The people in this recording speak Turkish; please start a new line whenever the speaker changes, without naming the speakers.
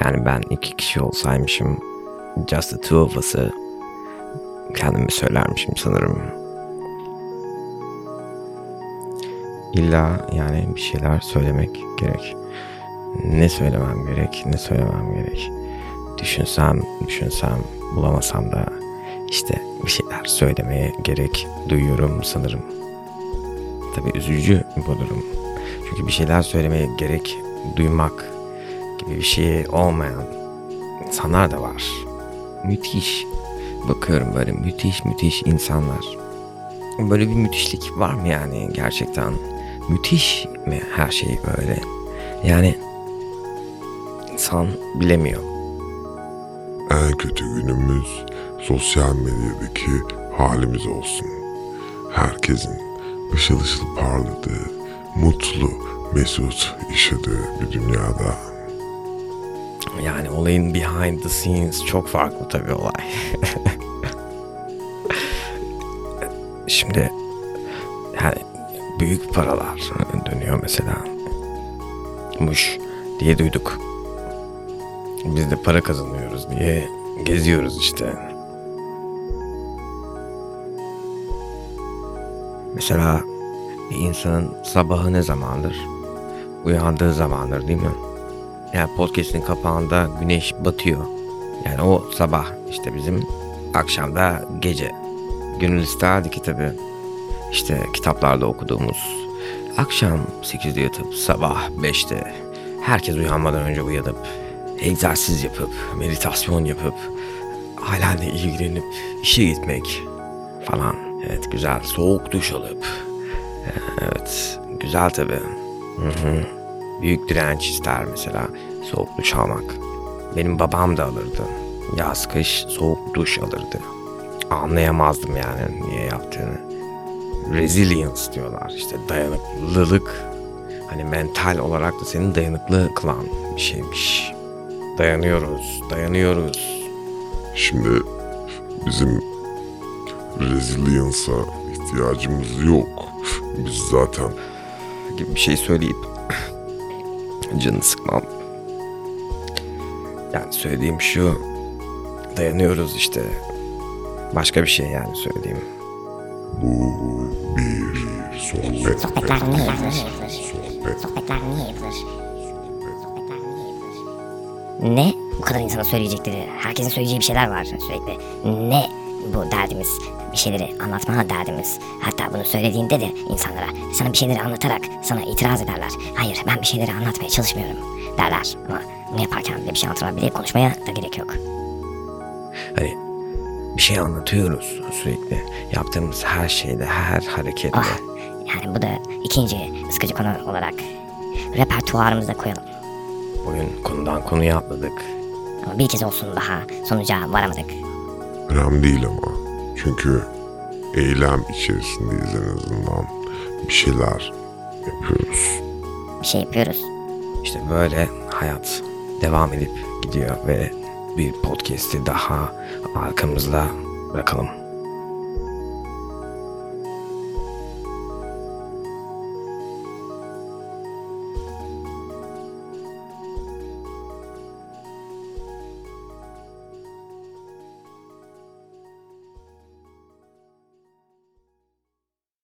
Yani ben iki kişi olsaymışım Just the two of us'ı kendime söylermişim sanırım. İlla yani bir şeyler söylemek gerek. Ne söylemem gerek, ne söylemem gerek. Düşünsem, düşünsem, bulamasam da işte bir şeyler söylemeye gerek duyuyorum sanırım. Tabii üzücü bu durum. Çünkü bir şeyler söylemeye gerek duymak gibi bir şey olmayan insanlar da var. Müthiş. Bakıyorum böyle müthiş müthiş insanlar. Böyle bir müthişlik var mı yani gerçekten? Müthiş mi her şey böyle? Yani insan bilemiyor.
En kötü günümüz sosyal medyadaki halimiz olsun. Herkesin ışıl ışıl parladığı, mutlu, mesut yaşadığı bir dünyada.
Yani olayın behind the scenes çok farklı tabii olay. Şimdi yani büyük paralar dönüyor mesela. Muş diye duyduk. Biz de para kazanıyoruz diye geziyoruz işte. Mesela bir insanın sabahı ne zamandır? Uyandığı zamandır değil mi? Yani podcast'in kapağında güneş batıyor. Yani o sabah işte bizim akşamda gece. Gönül isterdi ki tabii işte kitaplarda okuduğumuz akşam 8'de yatıp sabah 5'te herkes uyanmadan önce uyanıp egzersiz yapıp meditasyon yapıp ailenle ilgilenip işe gitmek falan. Evet güzel soğuk duş alıp evet güzel tabii. Hı hı. Büyük direnç ister mesela soğuk duş almak. Benim babam da alırdı. Yaz kış soğuk duş alırdı. Anlayamazdım yani niye yaptığını. Resilience diyorlar işte dayanıklılık. Hani mental olarak da seni dayanıklı kılan bir şeymiş. Dayanıyoruz, dayanıyoruz.
Şimdi bizim resilience'a ihtiyacımız yok. Biz zaten
gibi bir şey söyleyip canını sıkmam. Yani söylediğim şu dayanıyoruz işte. Başka bir şey yani söylediğim.
bu bir sohbet.
Sohbetler niye yapılır?
Sohbet.
Sohbetler niye yapılır? Ne? Bu kadar insanın söyleyecekleri, herkesin söyleyeceği bir şeyler var sürekli. Ne bu derdimiz? Bir şeyleri anlatma derdimiz. Hatta bunu söylediğinde de insanlara sana bir şeyleri anlatarak sana itiraz ederler. Hayır ben bir şeyleri anlatmaya çalışmıyorum derler. Ama bunu yaparken de bir şey anlatmak bile konuşmaya da gerek yok.
Hani bir şey anlatıyoruz sürekli. Yaptığımız her şeyde, her hareketle.
Ah, yani bu da ikinci sıkıcı konu olarak repertuarımıza koyalım.
Bugün konudan konuya atladık.
Ama bir kez olsun daha sonuca varamadık.
Önemli değil ama. Çünkü eylem içerisindeyiz en azından. Bir şeyler yapıyoruz.
Bir şey yapıyoruz.
İşte böyle hayat devam edip gidiyor ve bir podcast'i daha arkamızda bırakalım.